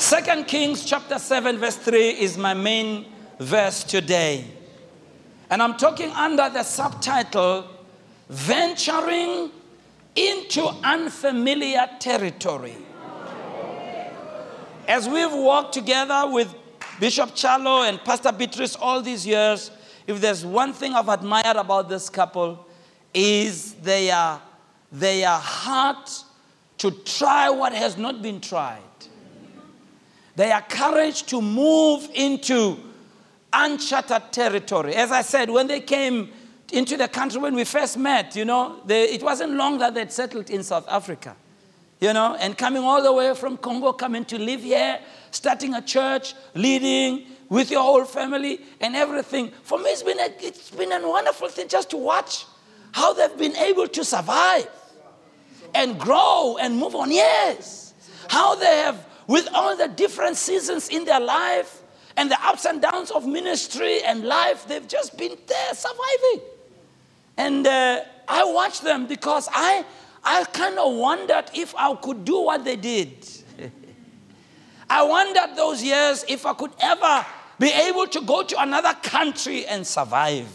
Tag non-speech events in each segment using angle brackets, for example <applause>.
Second Kings chapter 7, verse 3 is my main verse today. And I'm talking under the subtitle Venturing into Unfamiliar Territory. As we've walked together with Bishop Charlo and Pastor Beatrice all these years, if there's one thing I've admired about this couple, is their, their heart to try what has not been tried. Their courage to move into uncharted territory. As I said, when they came into the country when we first met, you know, they, it wasn't long that they'd settled in South Africa, you know, and coming all the way from Congo, coming to live here, starting a church, leading with your whole family and everything. For me, it's been a, it's been a wonderful thing just to watch how they've been able to survive and grow and move on. Yes. How they have, with all the different seasons in their life and the ups and downs of ministry and life, they've just been there surviving. And uh, I watched them because I, I kind of wondered if I could do what they did. <laughs> I wondered those years if I could ever be able to go to another country and survive.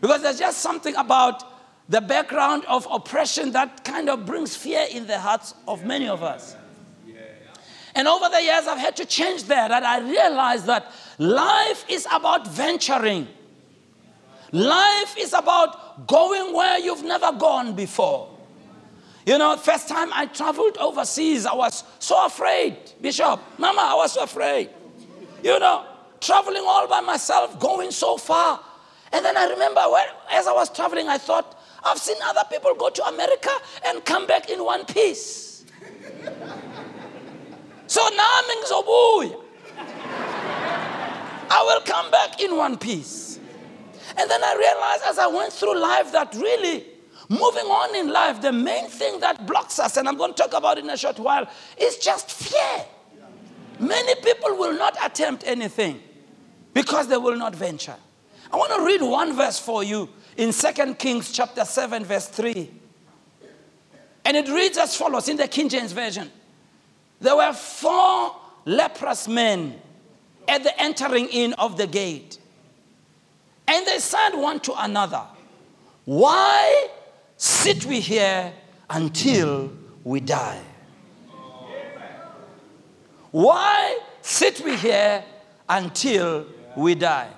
Because there's just something about the background of oppression that kind of brings fear in the hearts of many of us. And over the years, I've had to change that. And I realized that life is about venturing. Life is about going where you've never gone before. You know, first time I traveled overseas, I was so afraid, Bishop. Mama, I was so afraid. You know, traveling all by myself, going so far. And then I remember as I was traveling, I thought, I've seen other people go to America and come back in one piece. So in Zobuya. I will come back in one piece. And then I realized as I went through life that really moving on in life, the main thing that blocks us, and I'm going to talk about it in a short while, is just fear. Many people will not attempt anything because they will not venture. I want to read one verse for you in 2 Kings chapter 7 verse 3. And it reads as follows in the King James version. There were four leprous men at the entering in of the gate. And they said one to another, Why sit we here until we die? Why sit we here until we die?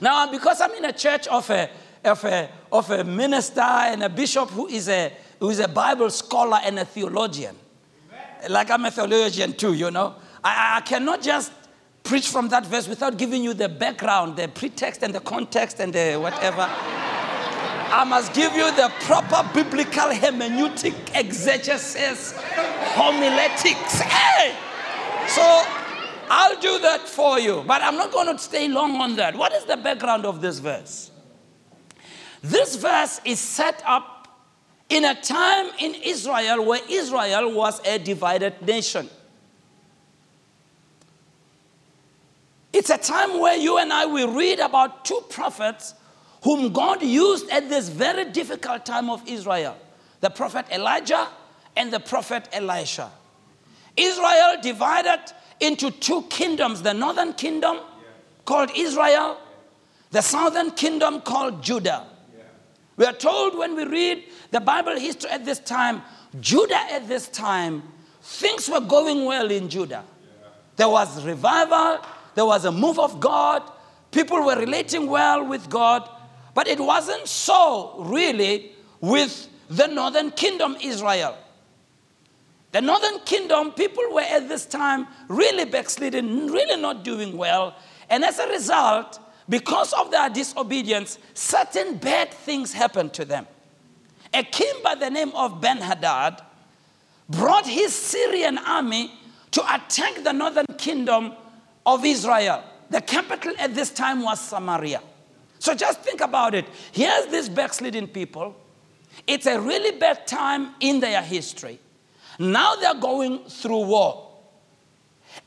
Now, because I'm in a church of a, of a, of a minister and a bishop who is a, who is a Bible scholar and a theologian, like I'm a theologian too, you know, I, I cannot just preach from that verse without giving you the background, the pretext and the context and the whatever. I must give you the proper biblical hermeneutic exegesis, homiletics. Hey! So I'll do that for you, but I'm not going to stay long on that. What is the background of this verse? This verse is set up in a time in Israel where Israel was a divided nation. It's a time where you and I will read about two prophets whom God used at this very difficult time of Israel the prophet Elijah and the prophet Elisha. Israel divided into two kingdoms the northern kingdom called Israel, the southern kingdom called Judah. We are told when we read the Bible history at this time, Judah at this time, things were going well in Judah. There was revival, there was a move of God, people were relating well with God, but it wasn't so really with the northern kingdom, Israel. The northern kingdom, people were at this time really backslidden, really not doing well. And as a result, because of their disobedience, certain bad things happened to them. A king by the name of Ben Hadad brought his Syrian army to attack the northern kingdom of Israel. The capital at this time was Samaria. So just think about it. Here's these backsliding people. It's a really bad time in their history. Now they're going through war.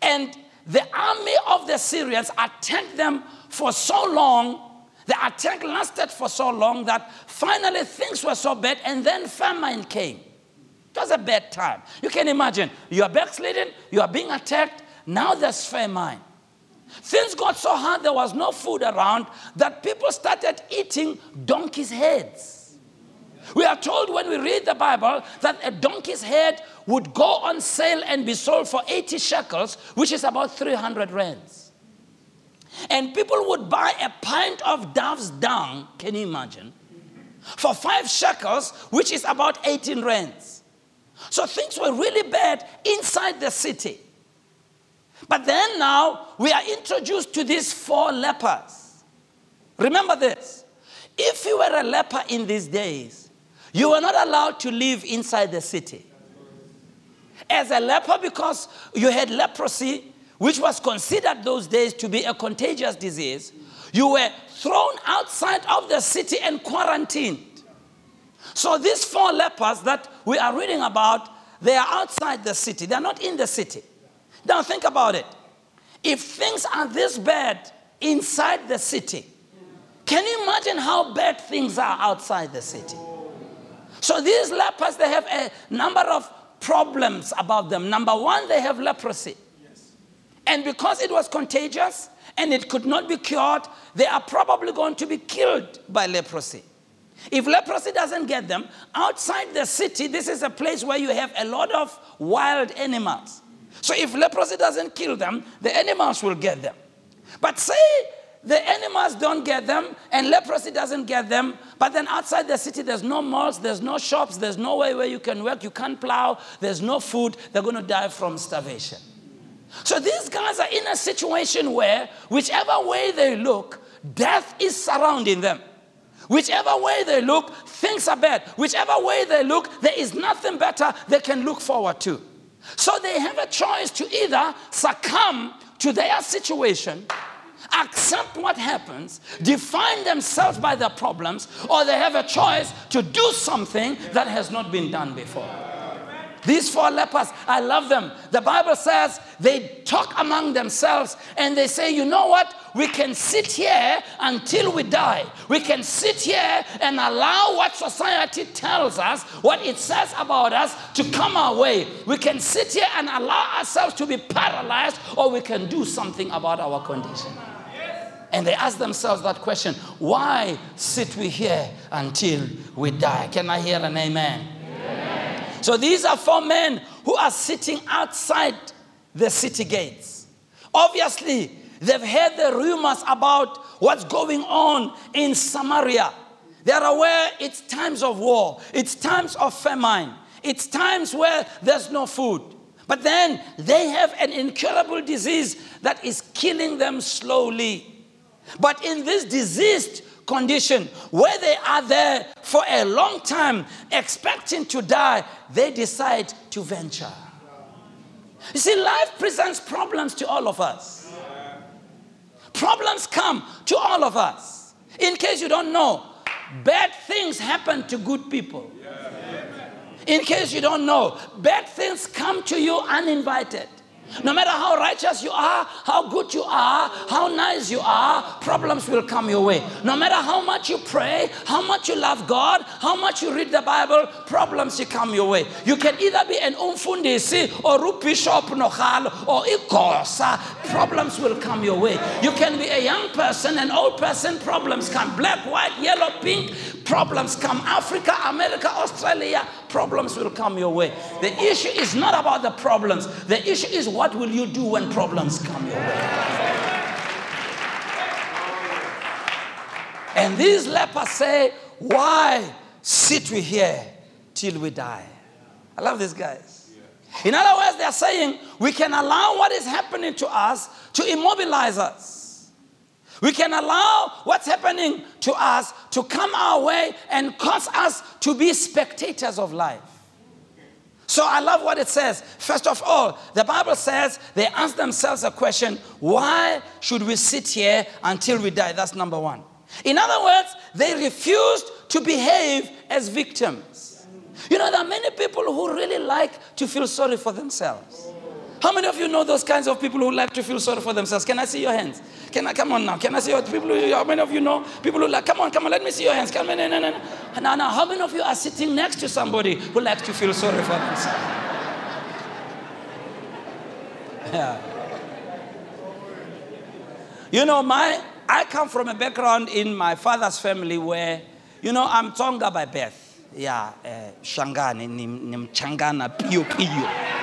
And the army of the Syrians attacked them for so long, the attack lasted for so long that finally things were so bad, and then famine came. It was a bad time. You can imagine. You are backsliding, you are being attacked. Now there's famine. Things got so hard, there was no food around that people started eating donkeys' heads. We are told when we read the Bible that a donkey's head would go on sale and be sold for 80 shekels, which is about 300 rands. And people would buy a pint of dove's dung, can you imagine, for five shekels, which is about 18 rands. So things were really bad inside the city. But then now we are introduced to these four lepers. Remember this if you were a leper in these days, you were not allowed to live inside the city. As a leper, because you had leprosy, which was considered those days to be a contagious disease, you were thrown outside of the city and quarantined. So these four lepers that we are reading about, they are outside the city. They are not in the city. Now think about it. If things are this bad inside the city, can you imagine how bad things are outside the city? So these lepers, they have a number of problems about them. Number one, they have leprosy. And because it was contagious and it could not be cured, they are probably going to be killed by leprosy. If leprosy doesn't get them, outside the city, this is a place where you have a lot of wild animals. So if leprosy doesn't kill them, the animals will get them. But say the animals don't get them and leprosy doesn't get them, but then outside the city there's no malls, there's no shops, there's no way where you can work, you can't plow, there's no food, they're going to die from starvation. So these guys are in a situation where, whichever way they look, death is surrounding them. Whichever way they look, things are bad. Whichever way they look, there is nothing better they can look forward to. So they have a choice to either succumb to their situation, accept what happens, define themselves by their problems, or they have a choice to do something that has not been done before. These four lepers, I love them. The Bible says they talk among themselves and they say, you know what? We can sit here until we die. We can sit here and allow what society tells us, what it says about us, to come our way. We can sit here and allow ourselves to be paralyzed, or we can do something about our condition. And they ask themselves that question why sit we here until we die? Can I hear an amen? So these are four men who are sitting outside the city gates. Obviously, they've heard the rumors about what's going on in Samaria. They're aware it's times of war, it's times of famine, it's times where there's no food. But then they have an incurable disease that is killing them slowly. But in this diseased condition where they are there for a long time expecting to die, they decide to venture. You see, life presents problems to all of us. Problems come to all of us. In case you don't know, bad things happen to good people. In case you don't know, bad things come to you uninvited. No matter how righteous you are, how good you are, how nice you are, problems will come your way. No matter how much you pray, how much you love God, how much you read the Bible, problems will come your way. You can either be an umfundisi or a bishop nohal or ikosa. Problems will come your way. You can be a young person, an old person, problems come. Black, white, yellow, pink, problems come. Africa, America, Australia, problems will come your way. The issue is not about the problems. The issue is what will you do when problems come your way? And these lepers say, Why sit we here till we die? I love these guys. In other words, they're saying we can allow what is happening to us to immobilize us. We can allow what's happening to us to come our way and cause us to be spectators of life. So I love what it says. First of all, the Bible says they ask themselves a question why should we sit here until we die? That's number one. In other words, they refused to behave as victims. You know, there are many people who really like to feel sorry for themselves. How many of you know those kinds of people who like to feel sorry for themselves? Can I see your hands? Can I come on now? Can I see your people? Who, how many of you know people who like? Come on, come on. Let me see your hands. Come on, no, no, no. Now, now, how many of you are sitting next to somebody who likes to feel sorry for themselves? <laughs> Yeah. You know, my I come from a background in my father's family where, you know, I'm Tonga by birth. Yeah, uh, Shangani, Nimchangana, Pio Pio.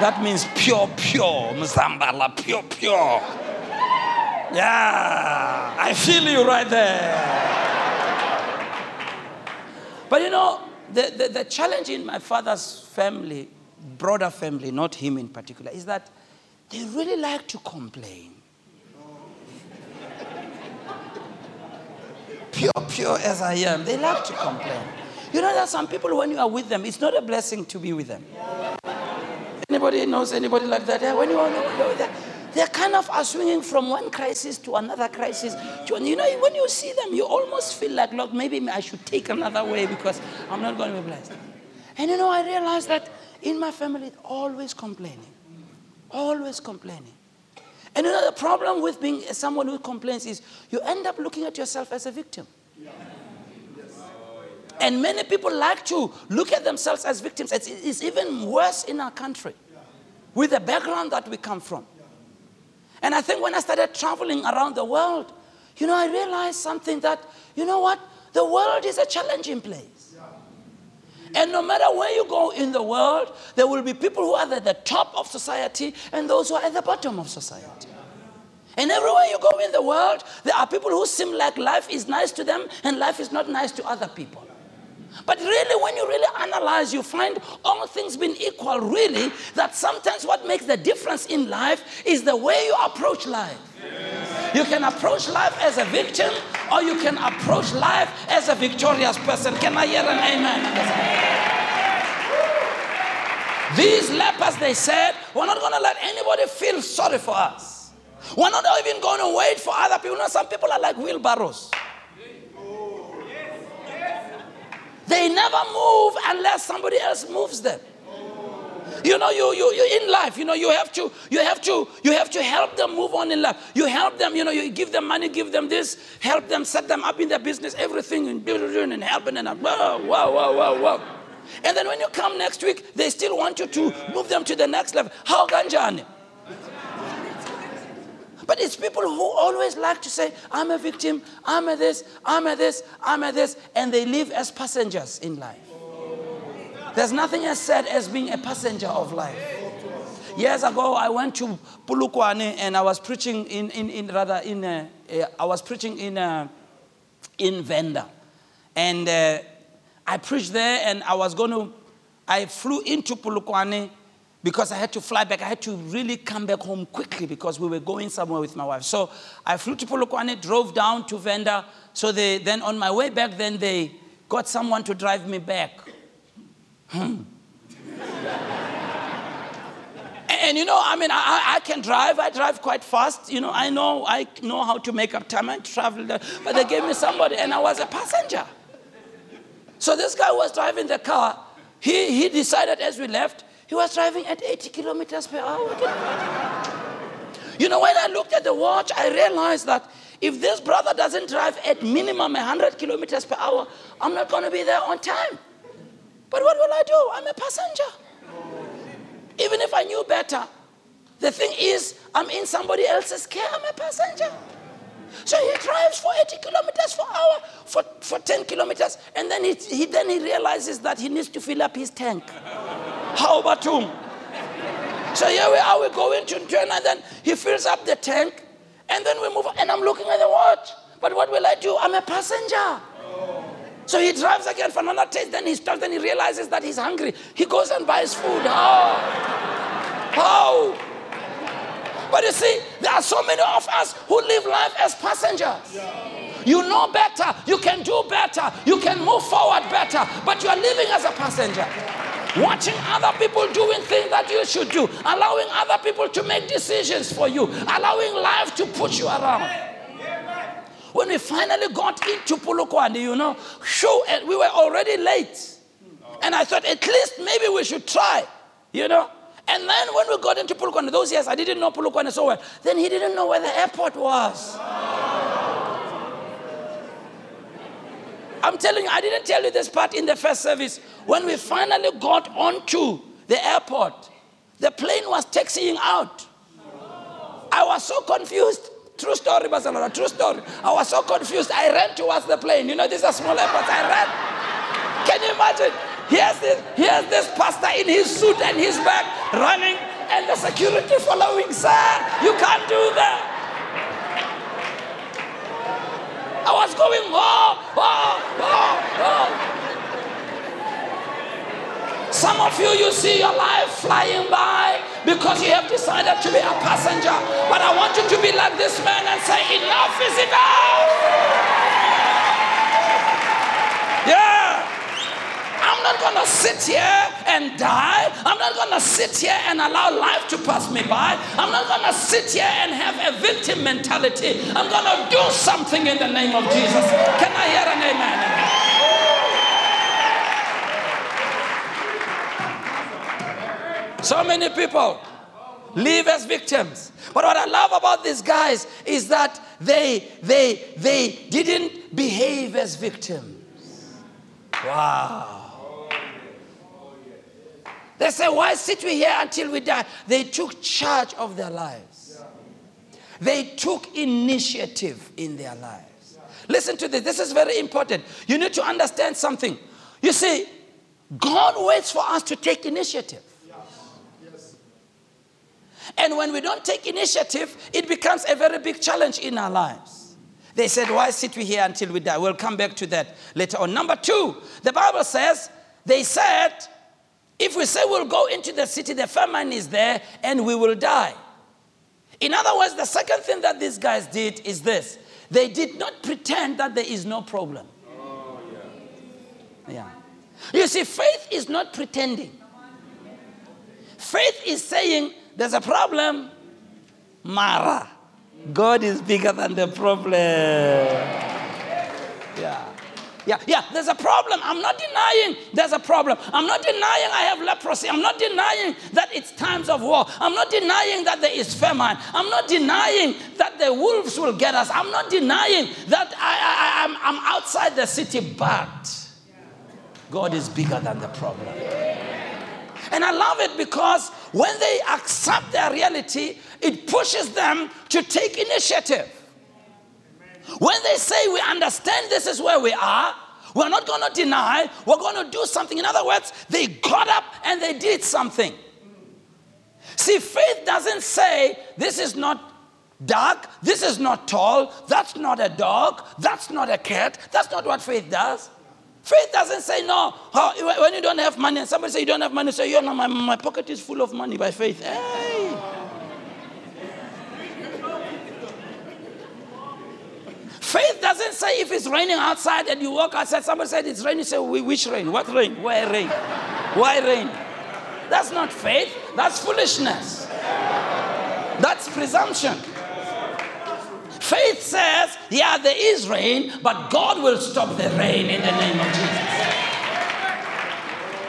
That means pure, pure. Mzambala, pure, pure. Yeah, I feel you right there. But you know, the, the, the challenge in my father's family, broader family, not him in particular, is that they really like to complain. pure, pure as I am, they like to complain. You know, that some people, when you are with them, it's not a blessing to be with them. Anybody knows anybody like that? Yeah, when you are they're, they're kind of are swinging from one crisis to another crisis. To, you know, when you see them, you almost feel like, look, maybe I should take another way because I'm not going to be blessed. And you know, I realized that in my family, always complaining, always complaining. And you know, the problem with being someone who complains is you end up looking at yourself as a victim. And many people like to look at themselves as victims. It's, it's even worse in our country with the background that we come from. And I think when I started traveling around the world, you know, I realized something that, you know what? The world is a challenging place. And no matter where you go in the world, there will be people who are at the top of society and those who are at the bottom of society. And everywhere you go in the world, there are people who seem like life is nice to them and life is not nice to other people. But really, when you really analyze, you find all things being equal, really, that sometimes what makes the difference in life is the way you approach life. You can approach life as a victim, or you can approach life as a victorious person. Can I hear an amen? These lepers, they said, we're not going to let anybody feel sorry for us. We're not even going to wait for other people. You know, some people are like wheelbarrows. They never move unless somebody else moves them. You know, you, you, you in life, you know, you have to, you have to, you have to help them move on in life. You help them, you know, you give them money, give them this, help them, set them up in their business, everything, and and helping and whoa, whoa, whoa, whoa, whoa. And then when you come next week, they still want you to move them to the next level. How ganjani? But it's people who always like to say, I'm a victim, I'm a this, I'm a this, I'm a this, and they live as passengers in life. There's nothing as sad as being a passenger of life. Years ago, I went to Polokwane and I was preaching in, in, in rather in, uh, uh, I was preaching in, uh, in Venda. And uh, I preached there and I was going to, I flew into Polokwane because I had to fly back. I had to really come back home quickly because we were going somewhere with my wife. So I flew to Polokwane, drove down to Venda. So they, then on my way back, then they got someone to drive me back. Hmm. <laughs> and, you know, I mean, I, I can drive. I drive quite fast. You know, I know I know how to make up time. I travel. But they gave me somebody, and I was a passenger. So this guy was driving the car. He, he decided as we left, he was driving at 80 kilometers per hour. You know, when I looked at the watch, I realized that if this brother doesn't drive at minimum 100 kilometers per hour, I'm not going to be there on time. But what will I do? I'm a passenger. Even if I knew better, the thing is, I'm in somebody else's care. I'm a passenger. So he drives for 80 kilometers per hour for, for 10 kilometers, and then he, he, then he realizes that he needs to fill up his tank. How about him? So here we are, we go into turn, and then he fills up the tank, and then we move and I'm looking at the watch. But what will I do? I'm a passenger. So he drives again for another taste, then he stops, then he realizes that he's hungry. He goes and buys food. How? How? But you see, there are so many of us who live life as passengers. You know better, you can do better, you can move forward better, but you are living as a passenger watching other people doing things that you should do, allowing other people to make decisions for you, allowing life to push you around. When we finally got into Polokwane, you know, show, and we were already late. And I thought, at least maybe we should try, you know. And then when we got into Polokwane, those years I didn't know Polokwane so well, then he didn't know where the airport was. I'm telling you, I didn't tell you this part in the first service. When we finally got onto the airport, the plane was taxiing out. I was so confused. True story, Barcelona, true story. I was so confused. I ran towards the plane. You know, these are small airports. I ran. Can you imagine? Here's this, here's this pastor in his suit and his bag running, and the security following. Sir, you can't do that. I was going, oh, oh, oh, oh. Some of you, you see your life flying by because you have decided to be a passenger. But I want you to be like this man and say, enough is enough. Yeah. Not going to sit here and die. I'm not going to sit here and allow life to pass me by. I'm not going to sit here and have a victim mentality. I'm going to do something in the name of Jesus. Can I hear an amen? So many people live as victims. But what I love about these guys is that they they they didn't behave as victims. Wow. They say, Why sit we here until we die? They took charge of their lives. They took initiative in their lives. Listen to this. This is very important. You need to understand something. You see, God waits for us to take initiative. And when we don't take initiative, it becomes a very big challenge in our lives. They said, Why sit we here until we die? We'll come back to that later on. Number two, the Bible says, They said, If we say we'll go into the city, the famine is there and we will die. In other words, the second thing that these guys did is this they did not pretend that there is no problem. Oh, yeah. yeah. You see, faith is not pretending, faith is saying, there's a problem. Mara. God is bigger than the problem. Yeah. Yeah, yeah, there's a problem. I'm not denying there's a problem. I'm not denying I have leprosy. I'm not denying that it's times of war. I'm not denying that there is famine. I'm not denying that the wolves will get us. I'm not denying that I, I, I'm, I'm outside the city, but God is bigger than the problem. And I love it because when they accept their reality, it pushes them to take initiative. When they say, We understand this is where we are, we're not going to deny, we're going to do something. In other words, they got up and they did something. See, faith doesn't say, This is not dark, this is not tall, that's not a dog, that's not a cat. That's not what faith does. Faith doesn't say no. when you don't have money and somebody say you don't have money, say, you know, my, my pocket is full of money by faith. Hey. Faith doesn't say if it's raining outside and you walk outside, somebody said it's raining, you say, which rain? What rain? Why rain? Why rain? That's not faith, that's foolishness. That's presumption. Faith says, yeah, there is rain, but God will stop the rain in the name of Jesus.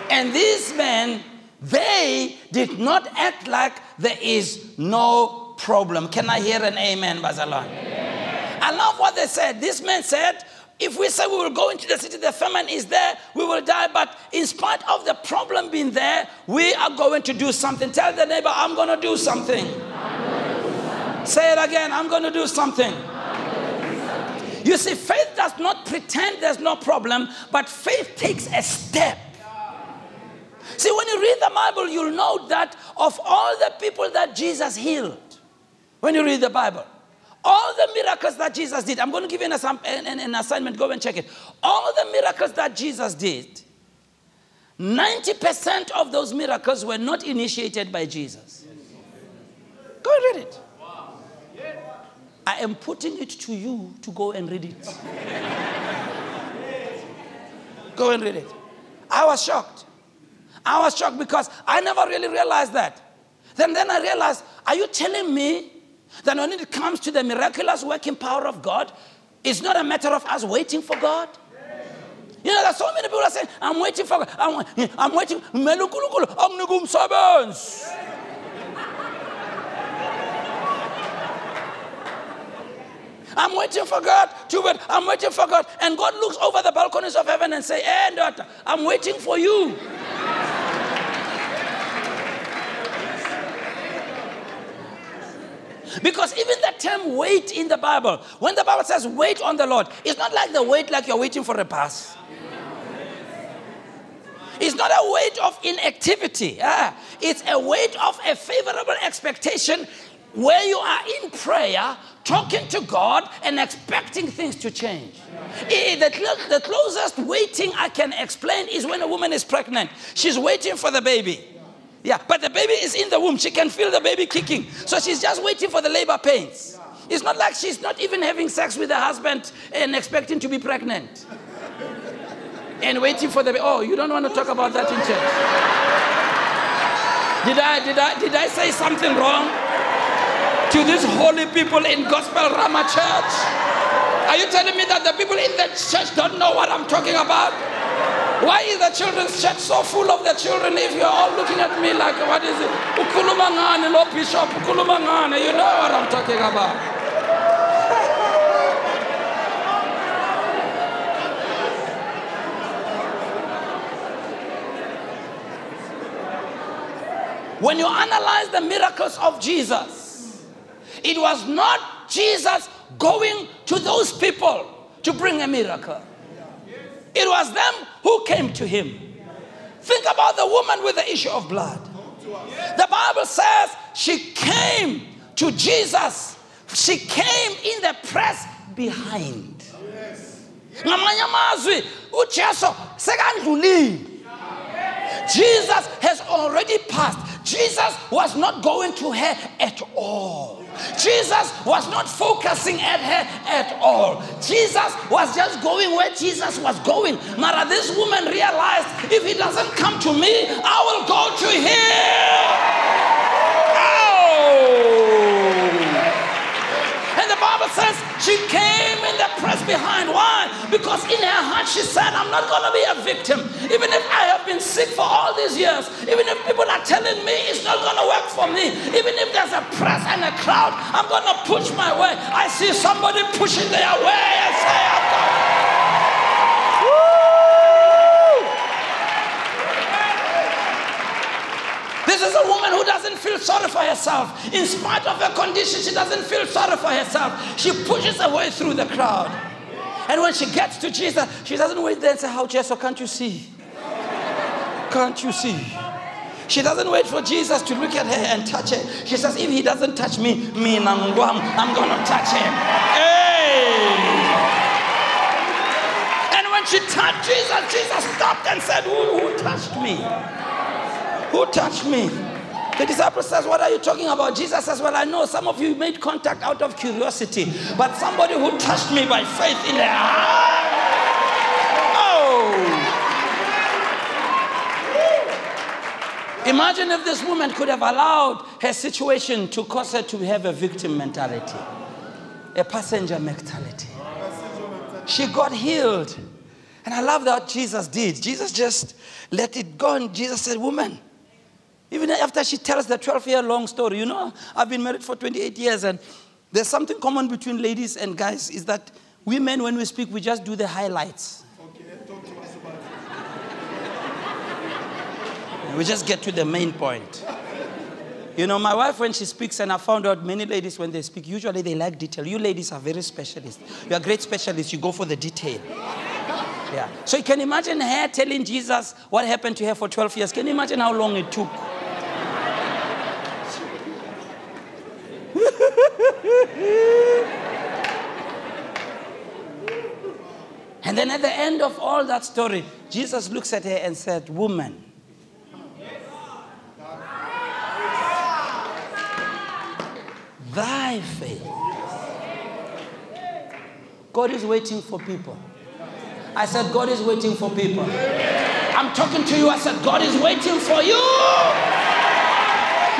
And these men, they did not act like there is no problem. Can I hear an amen, Bazalon? I love what they said. This man said, if we say we will go into the city, the famine is there, we will die. But in spite of the problem being there, we are going to do something. Tell the neighbor, I'm going to do something. Say it again I'm going to do something. You see, faith does not pretend there's no problem, but faith takes a step. See, when you read the Bible, you'll know that of all the people that Jesus healed, when you read the Bible, all the miracles that Jesus did, I'm going to give you an, an, an assignment, go and check it. All the miracles that Jesus did, 90% of those miracles were not initiated by Jesus. Go and read it. I am putting it to you to go and read it. go and read it. I was shocked. I was shocked because I never really realized that. Then, then I realized, are you telling me that when it comes to the miraculous working power of God, it's not a matter of us waiting for God? You know, there's so many people are saying, I'm waiting for, God. I'm, waiting, I'm waiting. Melukulukulu, sabens. I'm waiting for God to wait. I'm waiting for God. And God looks over the balconies of heaven and say, Hey, daughter, I'm waiting for you. Because even the term wait in the Bible, when the Bible says wait on the Lord, it's not like the wait like you're waiting for a bus. It's not a wait of inactivity. Ah, it's a wait of a favorable expectation where you are in prayer, talking to God, and expecting things to change. Eh, the, the closest waiting I can explain is when a woman is pregnant. She's waiting for the baby. Yeah, but the baby is in the womb. She can feel the baby kicking. So she's just waiting for the labor pains. It's not like she's not even having sex with her husband and expecting to be pregnant. And waiting for the oh, you don't want to talk about that in church. Did I did I did I say something wrong to these holy people in Gospel Rama Church? Are you telling me that the people in the church don't know what I'm talking about? Why is the children's church so full of the children if you're all looking at me like, what is it? Ukulumangane, Lord Bishop, Ukulumangane. You know what I'm talking about. When you analyze the miracles of Jesus, it was not Jesus going to those people to bring a miracle. It was them who came to him. Think about the woman with the issue of blood. The Bible says she came to Jesus. She came in the press behind. Jesus has already passed. Jesus was not going to her at all. Jesus was not focusing at her at all. Jesus was just going where Jesus was going. Mara, this woman realized if he doesn't come to me, I will go to him. Oh! Bible says she came in the press behind. Why? Because in her heart she said, I'm not going to be a victim. Even if I have been sick for all these years, even if people are telling me it's not going to work for me, even if there's a press and a crowd, I'm going to push my way. I see somebody pushing their way and say, This is a woman who doesn't feel sorry for herself. In spite of her condition, she doesn't feel sorry for herself. She pushes her way through the crowd. And when she gets to Jesus, she doesn't wait there and say, How, Jesus, can't you see? Can't you see? She doesn't wait for Jesus to look at her and touch her. She says, If he doesn't touch me, me I'm, I'm going to touch him. Hey! And when she touched Jesus, Jesus stopped and said, who touched me? Who touched me? The disciple says, What are you talking about? Jesus says, Well, I know some of you made contact out of curiosity, but somebody who touched me by faith in the Oh! Imagine if this woman could have allowed her situation to cause her to have a victim mentality, a passenger mentality. She got healed. And I love that Jesus did. Jesus just let it go. And Jesus said, Woman, even after she tells the 12 year long story, you know, I've been married for 28 years, and there's something common between ladies and guys is that women, when we speak, we just do the highlights. Okay, talk to us about it. we just get to the main point. You know, my wife, when she speaks, and I found out many ladies, when they speak, usually they like detail. You ladies are very specialists. You are great specialists. You go for the detail. Yeah. So you can imagine her telling Jesus what happened to her for 12 years. Can you imagine how long it took? <laughs> and then at the end of all that story, Jesus looks at her and said, Woman, thy faith. God is waiting for people. I said, God is waiting for people. I'm talking to you. I said, God is waiting for you.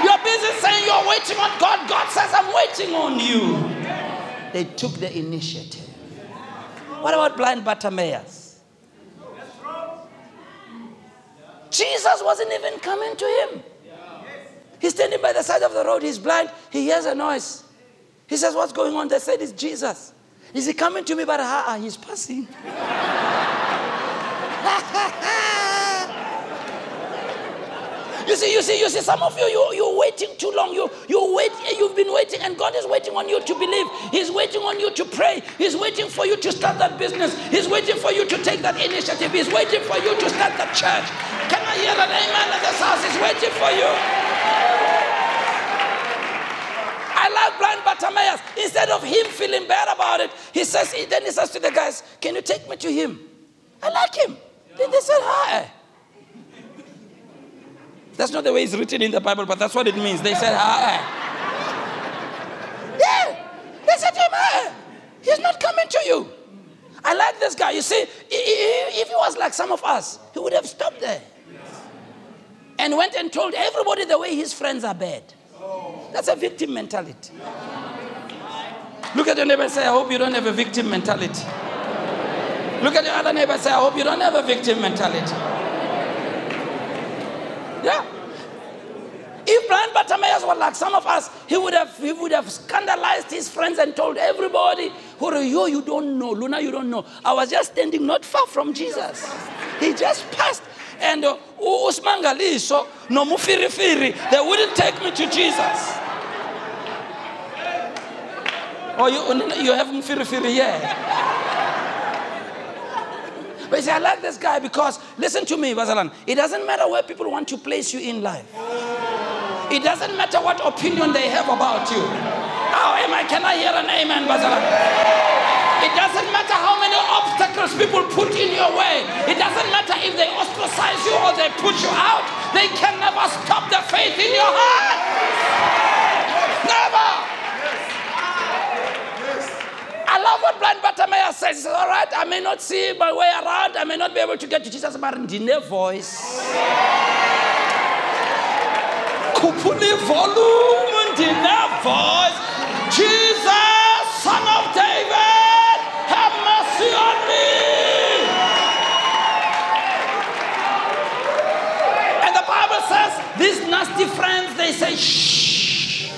You're busy saying you're waiting on God. God says, I'm waiting on you. They took the initiative. What about blind Bartimaeus? Jesus wasn't even coming to him. He's standing by the side of the road. He's blind. He hears a noise. He says, What's going on? They said, It's Jesus. Is he coming to me? But ah, he's passing. <laughs> You see, you see, you see, some of you, you you're waiting too long. You, you wait, you've been waiting, and God is waiting on you to believe. He's waiting on you to pray. He's waiting for you to start that business. He's waiting for you to take that initiative. He's waiting for you to start that church. Can I hear an amen at this house? He's waiting for you. I like blind Bartimaeus. Instead of him feeling bad about it, he says, then he says to the guys, Can you take me to him? I like him. Then they said, Hi. That's not the way it's written in the Bible, but that's what it means. They said, hi. <laughs> Yeah. They said to him, hi. He's not coming to you. I like this guy. You see, if he was like some of us, he would have stopped there and went and told everybody the way his friends are bad. That's a victim mentality. Look at your neighbor and say, I hope you don't have a victim mentality. Look at your other neighbor and say, I hope you don't have a victim mentality. Yeah. If blind Bartimaeus were like some of us, he would have he would have scandalized his friends and told everybody, Who are you, you don't know, Luna, you don't know. I was just standing not far from Jesus. He just passed. And uh, usimangaliso nomufirifiri, they wouldn't take me to Jesus. Oh, you, you have mufirifiri, yeah. But see, I like this guy because, listen to me, Bazalan, it doesn't matter where people want to place you in life. It doesn't matter what opinion they have about you. Oh, am I, can I hear an amen, Bazalan? It doesn't matter how many obstacles people put in your way. It doesn't matter if they ostracize you or they put you out. They can never stop the faith in your heart. Never. I love what blind Bartimaeus says. He says, All right, I may not see my way around, I may not be able to get to Jesus, but in the voice. Kupuni volume in the voice. Jesus, nasty friends, they say, shh,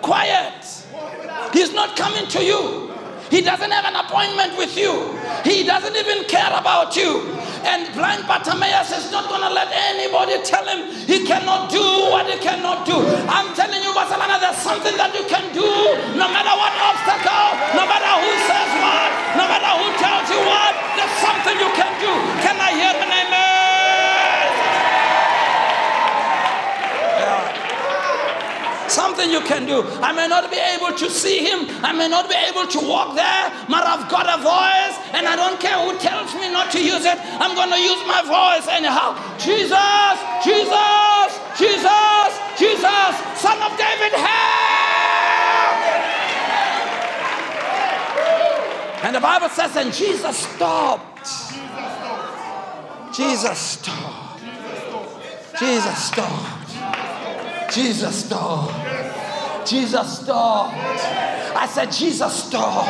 quiet. He's not coming to you. He doesn't have an appointment with you. He doesn't even care about you. And blind Bartimaeus is not going to let anybody tell him he cannot do what he cannot do. I'm telling you, Barcelona, there's something that you can do no matter what obstacle, no matter who says what, no matter who tells you what, there's something you can do. Can I hear an amen? Something you can do. I may not be able to see him, I may not be able to walk there, but I've got a voice, and I don't care who tells me not to use it. I'm going to use my voice anyhow. Jesus, Jesus, Jesus, Jesus, Son of David, help! And the Bible says, and Jesus stopped. Jesus stopped. Jesus stopped. Jesus stopped. Jesus stopped. I said, Jesus stopped.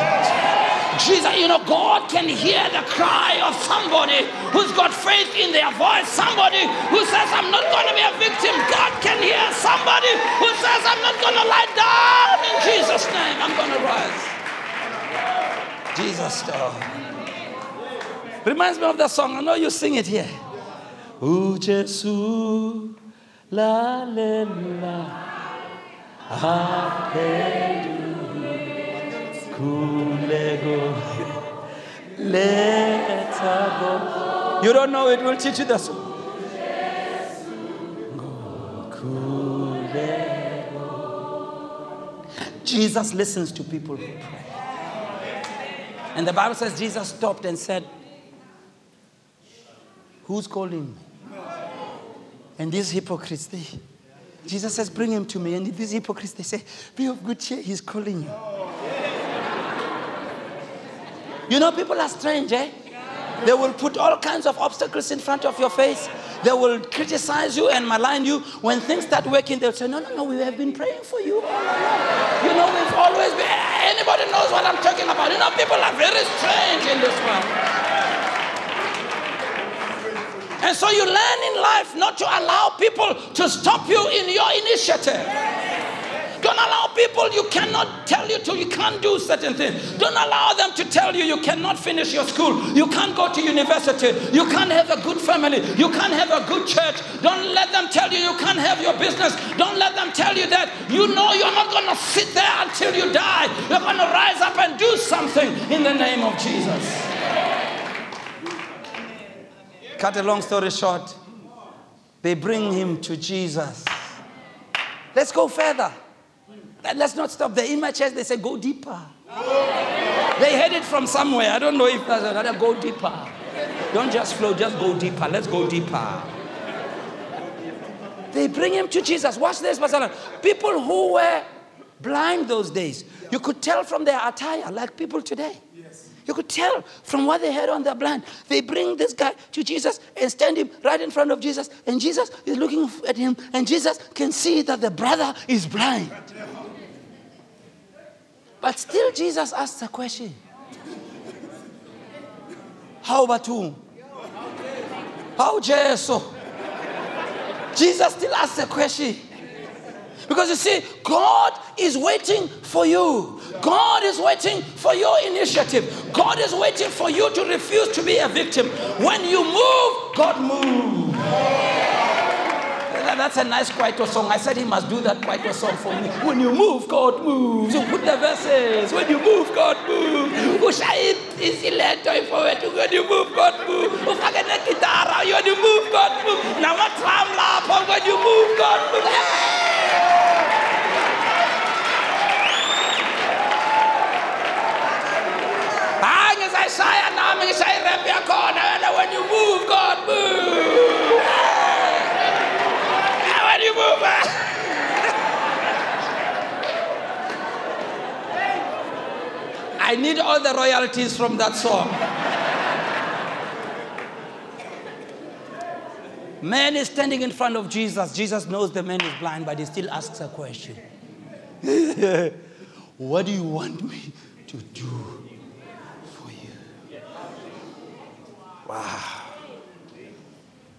Jesus, you know, God can hear the cry of somebody who's got faith in their voice, somebody who says, I'm not going to be a victim. God can hear somebody who says, I'm not going to lie down in Jesus' name, I'm going to rise. Jesus stopped. Reminds me of that song. I know you sing it here. Oh, ooh, Jesus, la, la, la. <laughs> You don't know it will teach you the song. Jesus listens to people who pray. And the Bible says Jesus stopped and said, Who's calling me? And these hypocrites, they, Jesus says, Bring him to me. And these hypocrites, they say, Be of good cheer, he's calling you. You know, people are strange, eh? They will put all kinds of obstacles in front of your face. They will criticize you and malign you. When things start working, they'll say, No, no, no, we have been praying for you all along. You know, we've always been. Anybody knows what I'm talking about. You know, people are very strange in this world. And so you learn in life not to allow people to stop you in your initiative. Don't allow people you cannot tell you to, you can't do certain things. Don't allow them to tell you you cannot finish your school, you can't go to university, you can't have a good family, you can't have a good church. Don't let them tell you you can't have your business. Don't let them tell you that you know you're not going to sit there until you die. You're going to rise up and do something in the name of Jesus. Cut a long story short, they bring him to Jesus. Let's go further. Let's not stop there. In my church, they say, go deeper. They heard it from somewhere. I don't know if that's another go deeper. Don't just flow, just go deeper. Let's go deeper. They bring him to Jesus. Watch this, Pastor. People who were blind those days, you could tell from their attire, like people today. You could tell from what they had on their blind. They bring this guy to Jesus and stand him right in front of Jesus, and Jesus is looking at him, and Jesus can see that the brother is blind. But still, Jesus asks a question How about whom? How Jesus? Jesus still asks a question. Because you see, God is waiting for you. God is waiting for your initiative. God is waiting for you to refuse to be a victim. When you move, God moves. That's a nice Kwaito song. I said he must do that Kwaito song for me. When you move, God moves. You put the verses. When you move, God moves. When you move, God moves. Ufake negitara. When you move, God moves. Namatram lapho. When you move, God moves. Hey! hayi ngisayishaya nami irap yakhona wena when you move god move when you move eh? I need all the royalties from that song. Man is standing in front of Jesus. Jesus knows the man is blind, but he still asks a question. <laughs> what do you want me to do? Wow.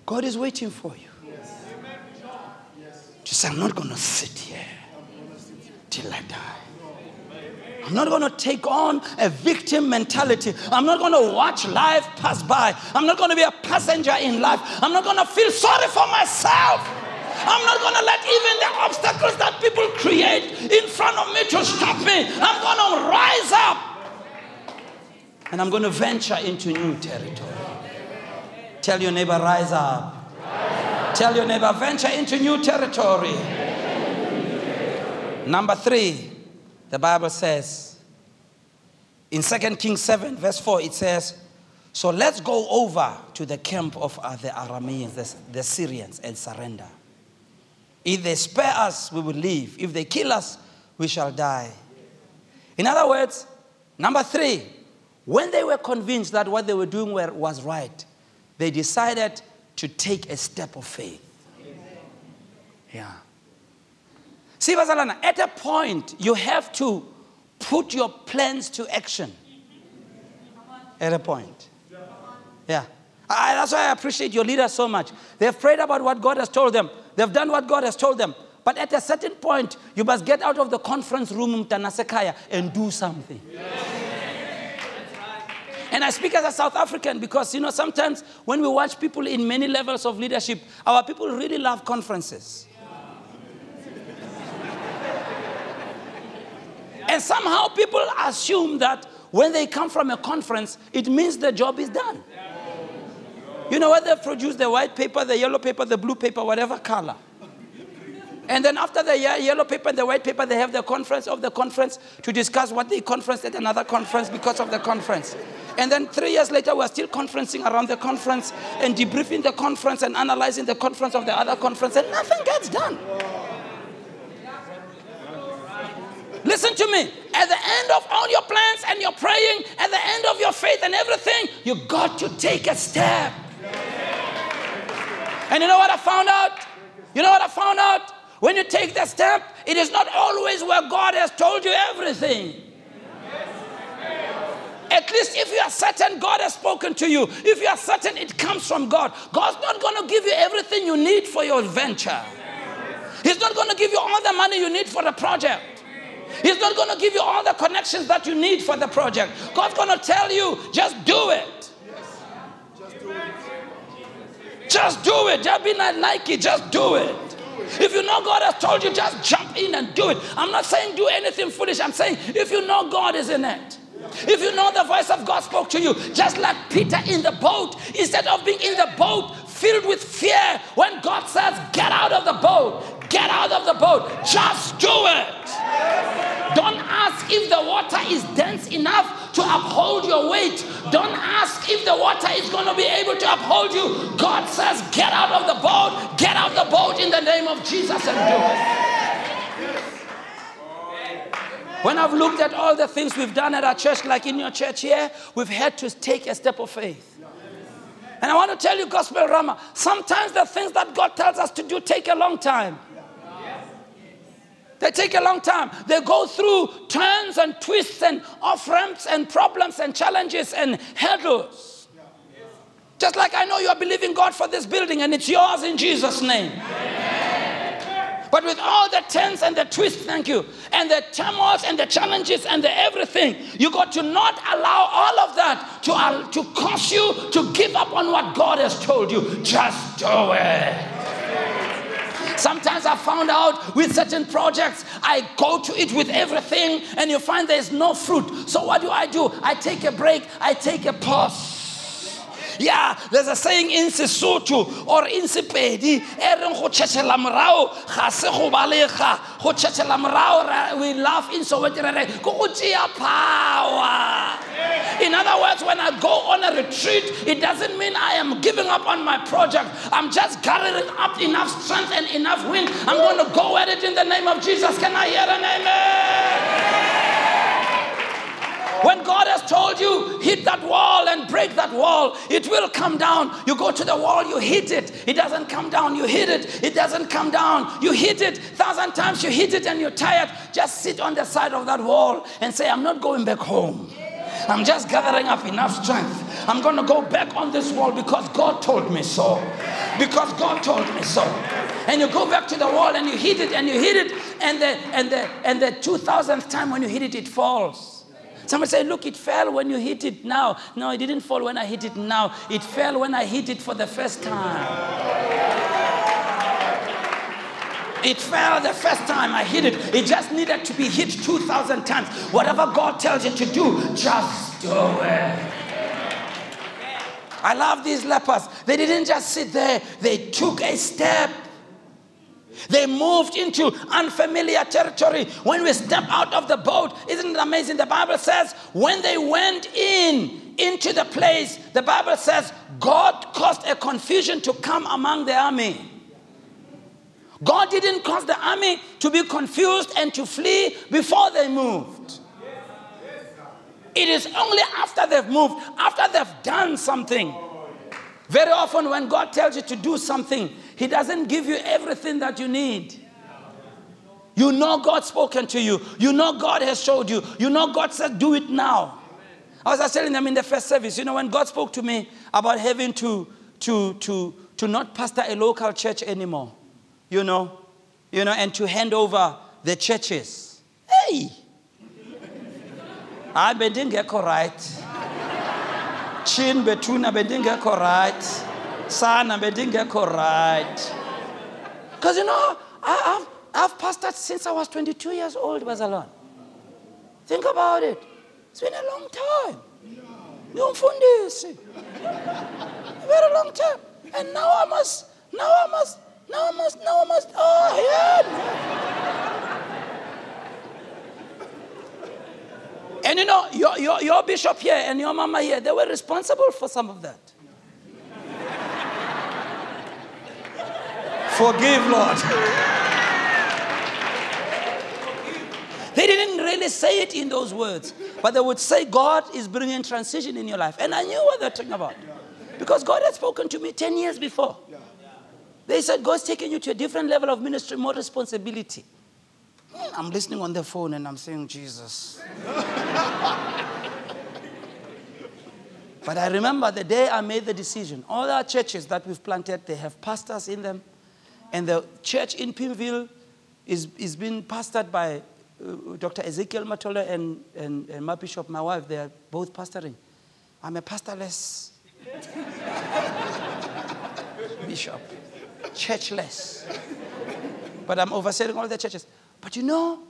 God is waiting for you. Just I'm not going to sit here till I die. I'm not going to take on a victim mentality. I'm not going to watch life pass by. I'm not going to be a passenger in life. I'm not going to feel sorry for myself. I'm not going to let even the obstacles that people create in front of me to stop me. I'm going to rise up and I'm going to venture into new territory. Tell your neighbor, rise up. Rise up. Tell your neighbor, venture into new territory. Number three, the Bible says in 2 Kings 7, verse 4, it says, So let's go over to the camp of uh, the Arameans, the, the Syrians, and surrender. If they spare us, we will live. If they kill us, we shall die. In other words, number three, when they were convinced that what they were doing were, was right, they decided to take a step of faith. Yeah. See, Bazalana, at a point, you have to put your plans to action. At a point. Yeah. I, that's why I appreciate your leaders so much. They've prayed about what God has told them, they've done what God has told them. But at a certain point, you must get out of the conference room, Mtanasekaya, and do something. Yeah. And I speak as a South African because, you know, sometimes when we watch people in many levels of leadership, our people really love conferences. <laughs> and somehow people assume that when they come from a conference, it means the job is done. You know what they produce the white paper, the yellow paper, the blue paper, whatever color. And then after the yellow paper and the white paper, they have the conference of the conference to discuss what they conferenced at another conference because of the conference. And then three years later, we're still conferencing around the conference and debriefing the conference and analyzing the conference of the other conference, and nothing gets done. Listen to me. At the end of all your plans and your praying, at the end of your faith and everything, you got to take a step. And you know what I found out? You know what I found out? When you take that step, it is not always where God has told you everything. At least if you are certain God has spoken to you, if you are certain it comes from God, God's not going to give you everything you need for your venture. He's not going to give you all the money you need for the project. He's not going to give you all the connections that you need for the project. God's going to tell you, just do it. Just do it. Just be not Nike, just do it. If you know God has told you, just jump in and do it. I'm not saying do anything foolish. I'm saying if you know God is in it. If you know the voice of God spoke to you, just like Peter in the boat, instead of being in the boat filled with fear, when God says, Get out of the boat, get out of the boat, just do it. Ask if the water is dense enough to uphold your weight. Don't ask if the water is going to be able to uphold you. God says, Get out of the boat, get out of the boat in the name of Jesus and do it. When I've looked at all the things we've done at our church, like in your church here, we've had to take a step of faith. And I want to tell you, Gospel Rama, sometimes the things that God tells us to do take a long time. They take a long time. They go through turns and twists and off ramps and problems and challenges and hurdles. Just like I know you are believing God for this building and it's yours in Jesus' name. But with all the turns and the twists, thank you, and the turmoils and the challenges and the everything, you got to not allow all of that to, to cause you to give up on what God has told you. Just do it. Sometimes I found out with certain projects, I go to it with everything, and you find there's no fruit. So, what do I do? I take a break, I take a pause. Yeah, there's a saying in Sesotho or in Sepedi, e reng go tšhetšhela morao ga we laugh in Soweto re go power. In other words when I go on a retreat it doesn't mean I am giving up on my project. I'm just gathering up enough strength and enough wind. I'm going to go at it in the name of Jesus. Can I hear an amen when God has told you, hit that wall and break that wall, it will come down. You go to the wall, you hit it. It doesn't come down. You hit it. It doesn't come down. You hit it. Thousand times you hit it and you're tired. Just sit on the side of that wall and say, I'm not going back home. I'm just gathering up enough strength. I'm going to go back on this wall because God told me so. Because God told me so. And you go back to the wall and you hit it and you hit it, and the and the and the 2000th time when you hit it, it falls. Somebody say, Look, it fell when you hit it now. No, it didn't fall when I hit it now. It fell when I hit it for the first time. It fell the first time I hit it. It just needed to be hit 2,000 times. Whatever God tells you to do, just do it. I love these lepers. They didn't just sit there, they took a step. They moved into unfamiliar territory. When we step out of the boat, isn't it amazing? The Bible says when they went in into the place, the Bible says God caused a confusion to come among the army. God didn't cause the army to be confused and to flee before they moved. It is only after they've moved, after they've done something. Very often, when God tells you to do something, he doesn't give you everything that you need. You know God's spoken to you. You know God has showed you. You know God said, do it now. I was telling them in the first service, you know, when God spoke to me about having to, to, to, to not pastor a local church anymore, you know, you know, and to hand over the churches. Hey! I <laughs> ah, bendingekho right. Chin betuna bendingekho right sana bendingekho right because you know I, have I've pastored since I was 22 years old Bazalon think about it. It's been a long time. Ngumfundisi a very long time. And now I must now I must now I must now I must oh yeah And you know, your, your, your bishop here and your mama here, they were responsible for some of that. Forgive, Lord. They didn't really say it in those words, but they would say, God is bringing transition in your life. And I knew what they're talking about because God had spoken to me 10 years before. They said, God's taking you to a different level of ministry, more responsibility. Hmm, I'm listening on the phone and I'm saying, Jesus. But I remember the day I made the decision. All our churches that we've planted, they have pastors in them. And the church in Pimville is, is being pastored by uh, Dr. Ezekiel Matola and, and, and my bishop, my wife. They are both pastoring. I'm a pastorless <laughs> bishop, churchless. But I'm overseeing all the churches. But you know,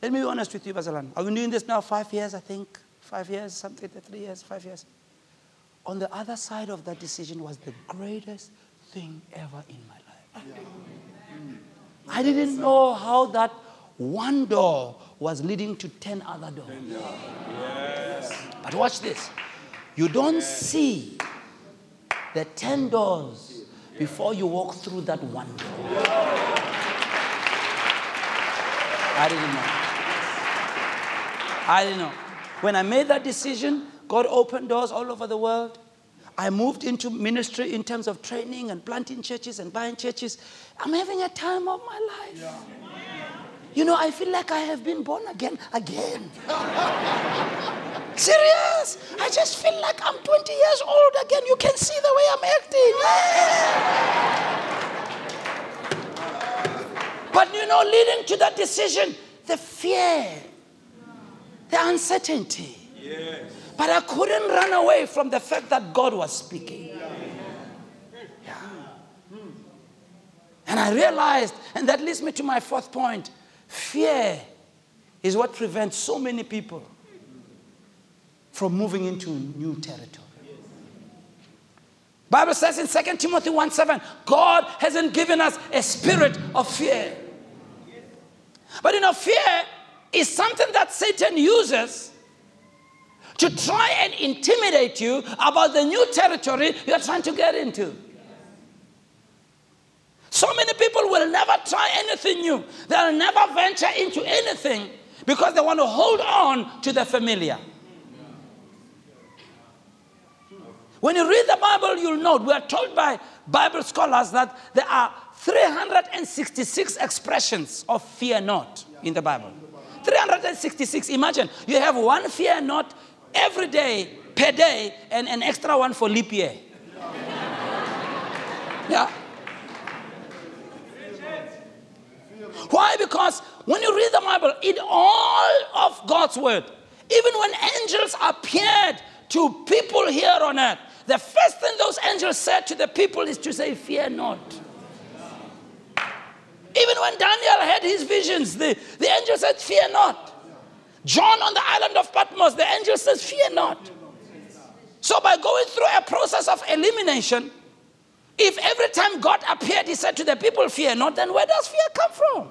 let me be honest with you, Basalan. I've been doing this now five years, I think. Five years, something, three years, five years. On the other side of that decision was the greatest thing ever in my life. I didn't know how that one door was leading to 10 other doors. Yes. But watch this. You don't see the 10 doors before you walk through that one door. I didn't know. I didn't know. When I made that decision, God opened doors all over the world. I moved into ministry in terms of training and planting churches and buying churches. I'm having a time of my life. Yeah. You know, I feel like I have been born again, again. Serious. I just feel like I'm 20 years old again. You can see the way I'm acting. but you know, leading to that decision, the fear, the uncertainty. Yes. But I couldn't run away from the fact that God was speaking. Yeah. And I realized, and that leads me to my fourth point fear is what prevents so many people from moving into new territory. Bible says in 2 Timothy 1 7, God hasn't given us a spirit of fear. But you know, fear is something that Satan uses to try and intimidate you about the new territory you're trying to get into. So many people will never try anything new. They'll never venture into anything because they want to hold on to the familiar. When you read the Bible, you'll note we are told by Bible scholars that there are 366 expressions of fear not in the Bible. 366. Imagine you have one fear not every day per day and an extra one for leap year. Yeah. Why? Because when you read the Bible, in all of God's word, even when angels appeared to people here on earth, the first thing those angels said to the people is to say, Fear not. Even when Daniel had his visions, the, the angel said, Fear not. John on the island of Patmos, the angel says, Fear not. So, by going through a process of elimination, if every time God appeared, he said to the people, Fear not, then where does fear come from?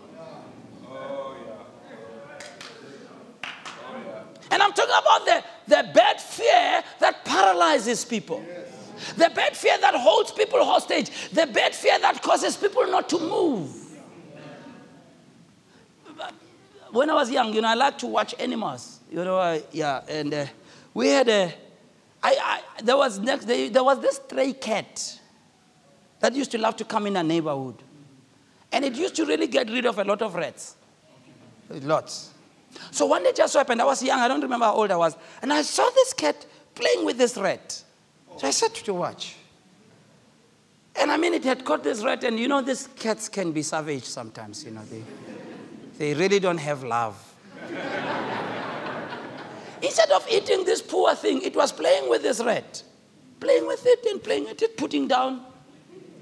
And I'm talking about the, the bad fear that paralyzes people. The bad fear that holds people hostage. The bad fear that causes people not to move. When I was young, you know, I liked to watch animals. You know, uh, yeah, and uh, we had a. I, I, there was next day, there was this stray cat that used to love to come in a neighborhood, and it used to really get rid of a lot of rats, lots. So one day just so happened, I was young, I don't remember how old I was, and I saw this cat playing with this rat. So I said to watch. And I mean, it had caught this rat, and you know, these cats can be savage sometimes, you know. They, they really don't have love. Instead of eating this poor thing, it was playing with this rat. Playing with it and playing with it, putting down.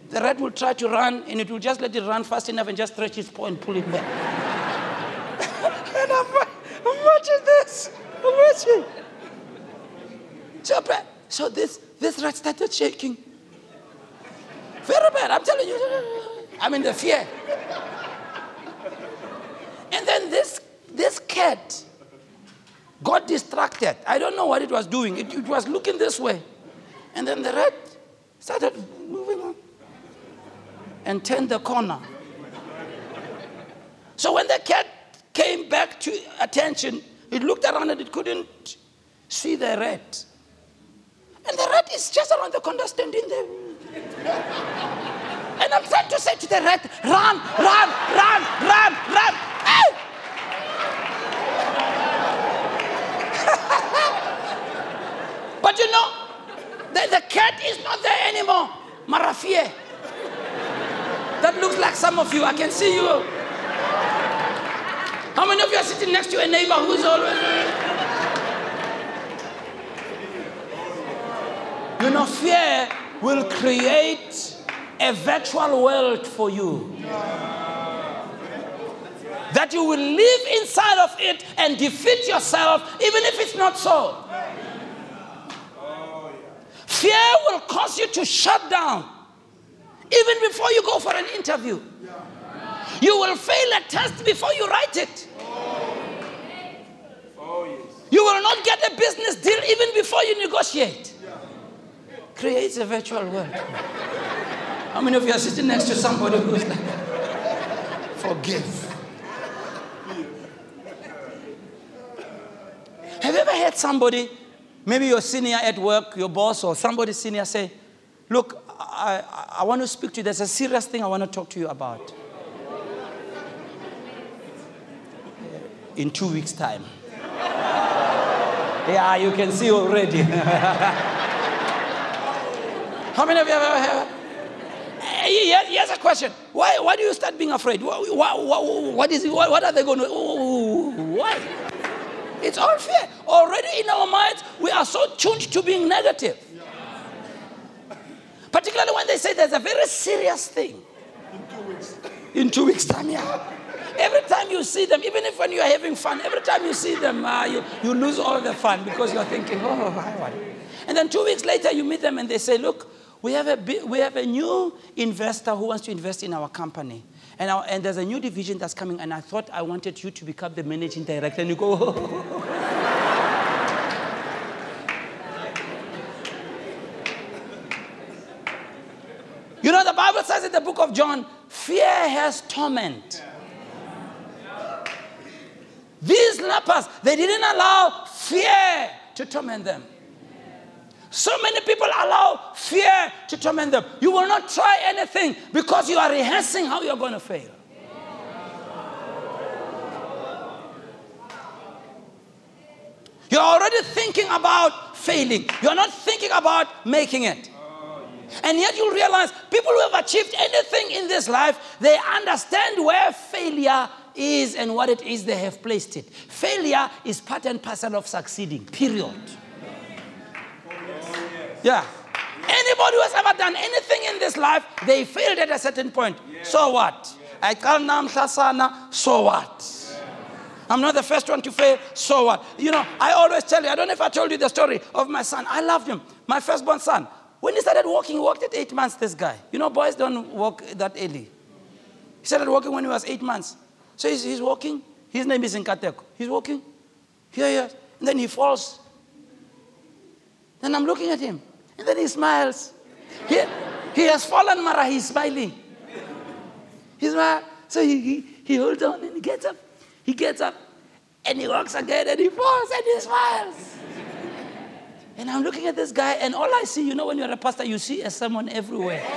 The rat will try to run and it will just let it run fast enough and just stretch its paw and pull it back. <laughs> and I'm, I'm watching this. I'm watching. So, so this, this rat started shaking. Very bad, I'm telling you. I'm in the fear. This, this cat got distracted. I don't know what it was doing. It, it was looking this way. And then the rat started moving on and turned the corner. So when the cat came back to attention, it looked around and it couldn't see the rat. And the rat is just around the corner standing there. and I'm trying to say to the rat, run, run, run, run, run. But you know, fear. That looks like some of you. I can see you. How many of you are sitting next to a neighbor who's always. You know, fear will create a virtual world for you. That you will live inside of it and defeat yourself, even if it's not so. Fear will cause you to shut down, even before you go for an interview. You will fail a test before you write it. You will not get a business deal even before you negotiate. Creates a virtual world. How many of you are sitting next to somebody who's like, forgive? Have you ever heard somebody, maybe your senior at work, your boss, or somebody senior say, Look, I, I want to speak to you. There's a serious thing I want to talk to you about. In two weeks' time. <laughs> Yeah, you can see already. <laughs> How many of you have ever heard? Here's a question. Why, why do you start being afraid? What, what, what, is what, what are they going to? Why? It's all fear. Already in our minds, we are so tuned to being negative. Particularly when they say there's a very serious thing. In two weeks. In two weeks' time, yeah. Every time you see them, even if when you're having fun, every time you see them, uh, you, you lose all the fun because you're thinking, oh, hi what? And then two weeks later, you meet them and they say, look, we have a, we have a new investor who wants to invest in our company. And, our, and there's a new division that's coming, and I thought I wanted you to become the managing director. And you go, <laughs> You know, the Bible says in the book of John, fear has torment. These lepers, they didn't allow fear to torment them. So many people allow fear to torment them. You will not try anything because you are rehearsing how you're going to fail. You're already thinking about failing. You're not thinking about making it. And yet you'll realize people who have achieved anything in this life, they understand where failure is and what it is they have placed it. Failure is part and parcel of succeeding, period. Yeah. Anybody who has ever done anything in this life, they failed at a certain point. So what? I call Nam Shasana, so what? I'm not the first one to fail, so what? You know, I always tell you, I don't know if I told you the story of my son. I loved him, my firstborn son. When he started walking, he walked at eight months, this guy. You know, boys don't walk that early. He started walking when he was eight months. So he's, he's walking. His name is Nkateko. He's walking. Here he is. And then he falls. Then I'm looking at him. And then he smiles. He, he has fallen, Mara. He's smiling. He's smiling. So he, he, he holds on and he gets up. He gets up and he walks again and he falls and he smiles. And I'm looking at this guy, and all I see, you know, when you're a pastor, you see sermon everywhere. <laughs>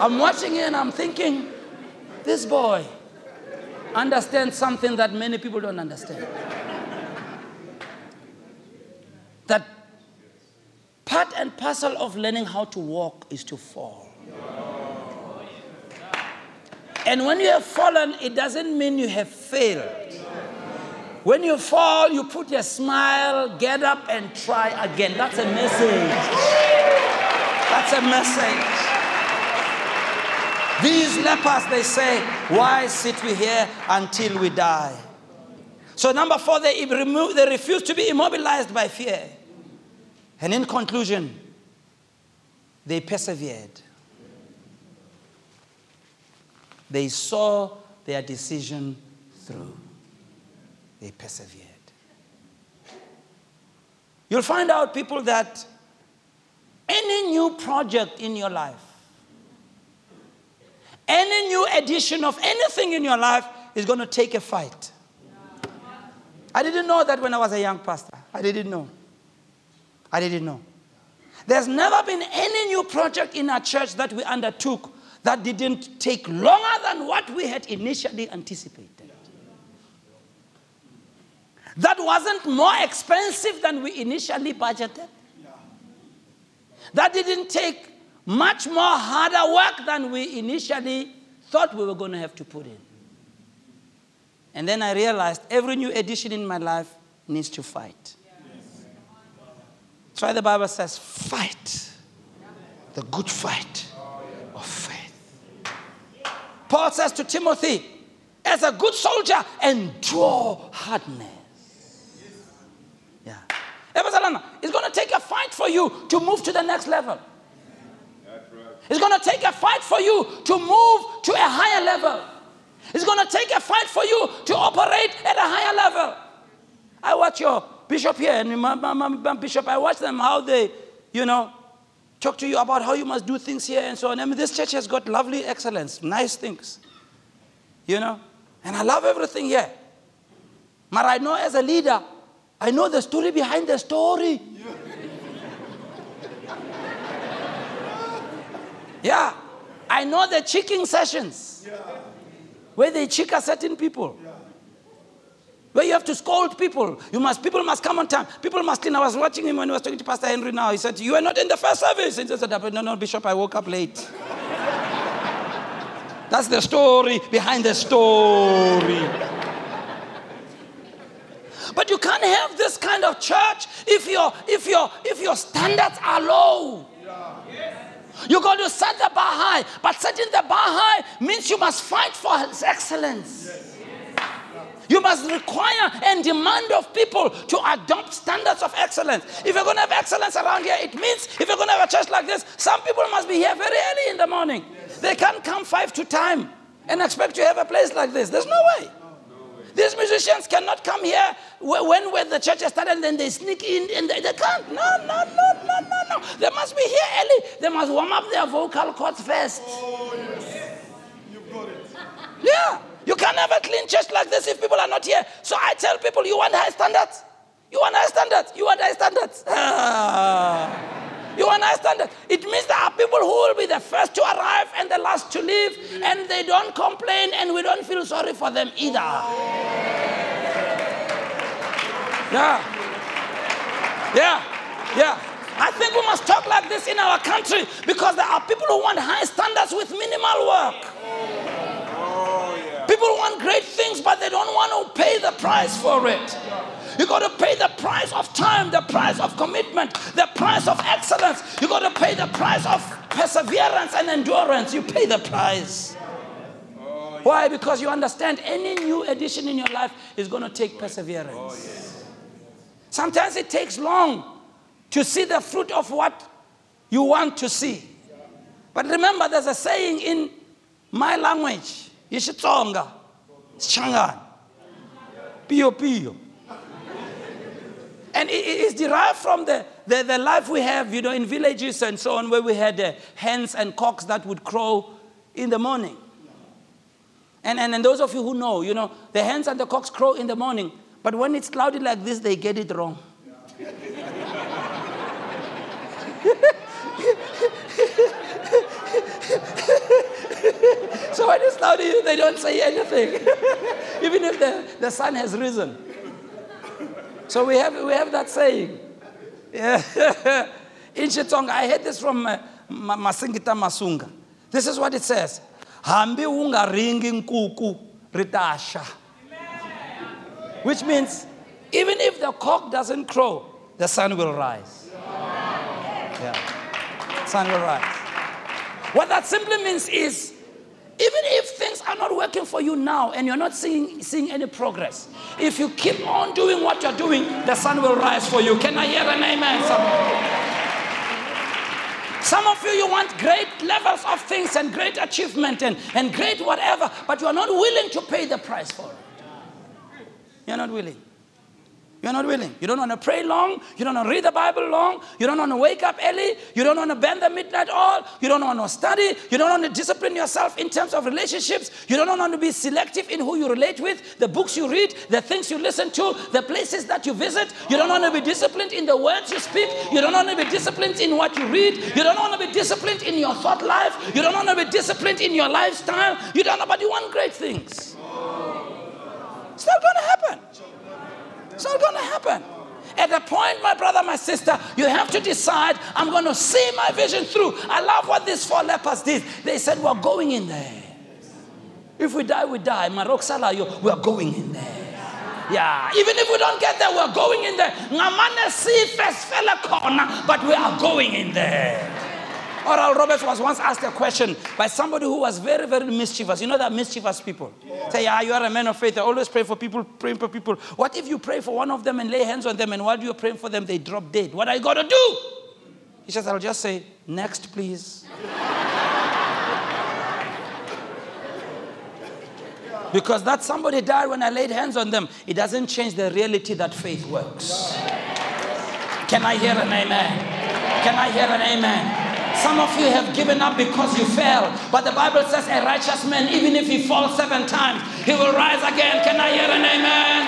I'm watching it and I'm thinking, this boy understands something that many people don't understand. That part and parcel of learning how to walk is to fall. And when you have fallen, it doesn't mean you have failed. When you fall, you put your smile, get up, and try again. That's a message. That's a message. These lepers, they say, Why sit we here until we die? So, number four, they, remove, they refuse to be immobilized by fear. And in conclusion, they persevered. They saw their decision through. They persevered. You'll find out, people, that any new project in your life, any new edition of anything in your life is going to take a fight. I didn't know that when I was a young pastor. I didn't know. I didn't know. There's never been any new project in our church that we undertook that didn't take longer than what we had initially anticipated. that wasn't more expensive than we initially budgeted. That didn't take much more harder work than we initially thought we were going to have to put in. And then I realized every new edition in my life needs to fight. That's why the Bible says, fight the good fight of faith. Paul says to Timothy, as a good soldier, endure hardness. Yeah. It's going to take a fight for you to move to the next level. It's going to take a fight for you to move to a higher level. It's going to take a fight for you to operate at a higher level. I watch your bishop here and my, my, my bishop, I watch them how they, you know, talk to you about how you must do things here and so on. I mean, this church has got lovely excellence, nice things, you know, and I love everything here. But I know as a leader, I know the story behind the story. Yeah. I know the checking sessions yeah. where they check a certain people. Yeah. Where you have to scold people. You must, people must come on time. People must clean. I was watching him when he was talking to Pastor Henry now. He said, You are not in the first service. And he said, No, no, Bishop, I woke up late. <laughs> That's the story behind the story. But you can't have this kind of church if your if your if your standards are low. You're going to set the bar high, but setting the bar high means you must fight for excellence. You must require and demand of people to adopt standards of excellence. If you're going to have excellence around here, it means if you're going to have a church like this, some people must be here very early in the morning. They can't come five to time and expect to have a place like this. There's no way. These musicians cannot come here when, when the church has started and then they sneak in and they, they can't. No, no, no, no, no, no. They must be here early. They must warm up their vocal cords first. Oh, yes. You've got it. Yeah. You can never clean church like this if people are not here. So I tell people, you want high standards? You want high standards? You want high standards? <laughs> Ah. You understand? It means there are people who will be the first to arrive and the last to leave, and they don't complain, and we don't feel sorry for them either. Yeah. Yeah. Yeah. I think we must talk like this in our country because there are people who want high standards with minimal work. Oh, people want great things, but they don't want to pay the price for it. You got to pay the price of time, the price of commitment, the price of excellence. You got to pay the price of perseverance and endurance. You pay the price. Why? Because you understand any new addition in your life is going to take perseverance. Sometimes it takes long to see the fruit of what you want to see. But remember, there's a saying in my language, Yishitsonga, Shangaan, Pio Pio. And it is derived from the, the, the, life we have, you know, in villages and so on, where we had uh, hens and cocks that would crow in the morning. And, and, and those of you who know, you know, the hens and the cocks crow in the morning, but when it's cloudy like this, they get it wrong. <laughs> so when it's cloudy, they don't say anything, <laughs> even if the, the sun has risen. So we have, we have that saying. Yeah. <laughs> In Xitsonga, I heard this from uh, Masingita Masunga. This is what it says. Hambi unga ringi nkuku ritasha. Which means, even if the cock doesn't crow, the sun will rise. Yeah. Sun will rise. What that simply means is even if things are not working for you now and you're not seeing, seeing any progress, if you keep on doing what you're doing, the sun will rise for you. Can I hear an amen? Some of you, you want great levels of things and great achievement and, and great whatever, but you are not willing to pay the price for it. You're not willing. You're not willing. You don't want to pray long. You don't want to read the Bible long. You don't want to wake up early. You don't want to bend the midnight oil. You don't want to study. You don't want to discipline yourself in terms of relationships. You don't want to be selective in who you relate with, the books you read, the things you listen to, the places that you visit. You don't want to be disciplined in the words you speak. You don't want to be disciplined in what you read. You don't want to be disciplined in your thought life. You don't want to be disciplined in your lifestyle. You don't but you want great things. It's not going to happen. It's not going to happen. At a point, my brother, my sister, you have to decide, I'm going to see my vision through. I love what these four lepers did. They said, We're going in there. If we die, we die. Marok Salayo, we're going in there. Yeah, even if we don't get there, we're going in there. But we are going in there. Oral Roberts was once asked a question by somebody who was very, very mischievous. You know that mischievous people? Say, yeah, you are a man of faith. I always pray for people, praying for people. What if you pray for one of them and lay hands on them, and while you're praying for them, they drop dead? What are you going to do? He says, I'll just say, next, please. because that somebody died when I laid hands on them, it doesn't change the reality that faith works. Can I hear an amen? Can I hear an amen? Some of you have given up because you fell. But the Bible says a righteous man, even if he falls seven times, he will rise again. Can I hear an amen?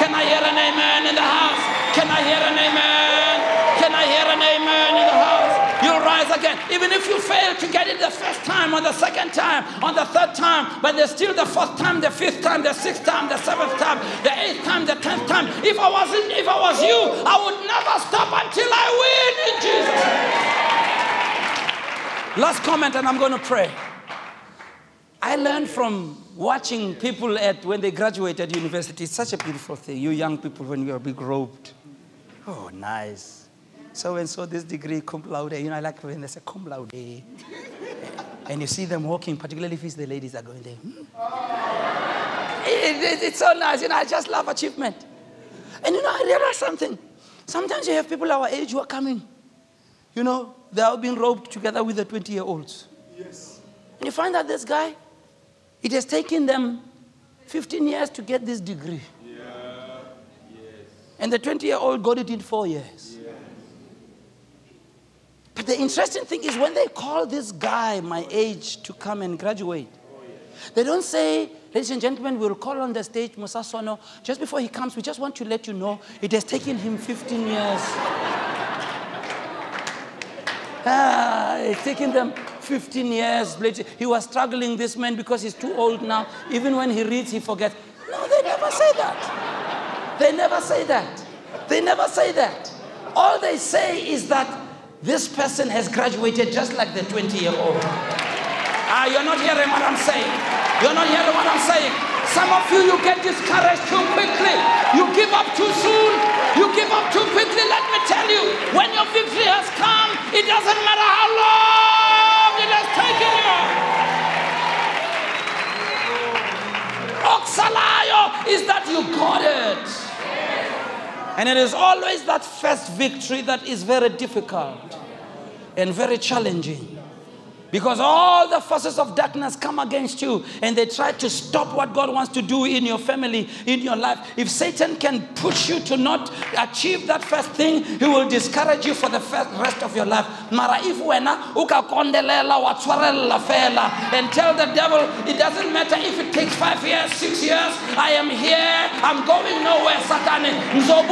Can I hear an amen in the house? Can I hear an amen? Can I hear an amen in the house? You'll rise again. Even if you fail to get it the first time, or the second time, on the third time, but there's still the fourth time, the fifth time, the sixth time, the seventh time, the eighth time, the tenth time. If I wasn't, if I was you, I would never stop until I win in Jesus' Last comment, and I'm going to pray. I learned from watching people at when they graduated university. It's such a beautiful thing. You young people, when you are big robed. Oh, nice. So and so, this degree, cum laude. You know, I like when they say cum laude. and you see them walking, particularly if it's the ladies are going there. Hmm? It, it, it's so nice. You know, I just love achievement. And you know, I realized something. Sometimes you have people our age who are coming. You know, they are being robbed together with the 20 year olds. Yes. And you find that this guy, it has taken them 15 years to get this degree. Yeah. Yes. And the 20 year old got it in four years. Yes. But the interesting thing is when they call this guy my age to come and graduate, oh, yes. they don't say, Ladies and gentlemen, we'll call on the stage Mosa Sono. Just before he comes, we just want to let you know it has taken him 15 years. <laughs> Ah, it's taken them 15 years. He was struggling, this man, because he's too old now. Even when he reads, he forgets. No, they never say that. They never say that. They never say that. All they say is that this person has graduated just like the 20 year old. Ah, you're not hearing what I'm saying. You're not hearing what I'm saying. Some of you, you get discouraged too quickly. You give up too soon. You give up too quickly. Let me tell you, when your victory has come, it doesn't matter how long it has taken you. Oxalayo is that you got it. And it is always that first victory that is very difficult and very challenging. Because all the forces of darkness come against you and they try to stop what God wants to do in your family, in your life. If Satan can push you to not achieve that first thing, he will discourage you for the rest of your life. Mara if fela and tell the devil it doesn't matter if it takes five years, six years, I am here, I'm going nowhere, Satan. Nzobuya,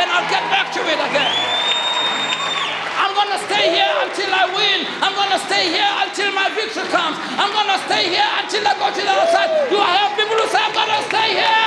and I'll get back to it again going to stay here until I win. I'm going to stay here until my victory comes. I'm going to stay here until I go to the other side. Do I have people who say, I'm going to stay here?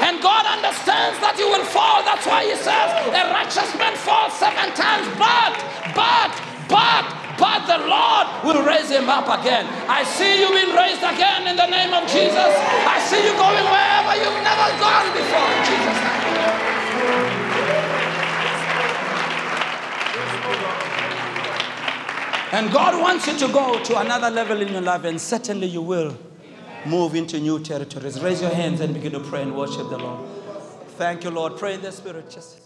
And God understands that you will fall. That's why He says, a righteous man falls seven times, but, but, but, but the Lord will raise him up again. I see you being raised again in the name of Jesus. I see you going wherever you've never gone before in Jesus' name. And God wants you to go to another level in your life, and certainly you will move into new territories. Raise your hands and begin to pray and worship the Lord. Thank you, Lord. Pray in the Spirit. Just.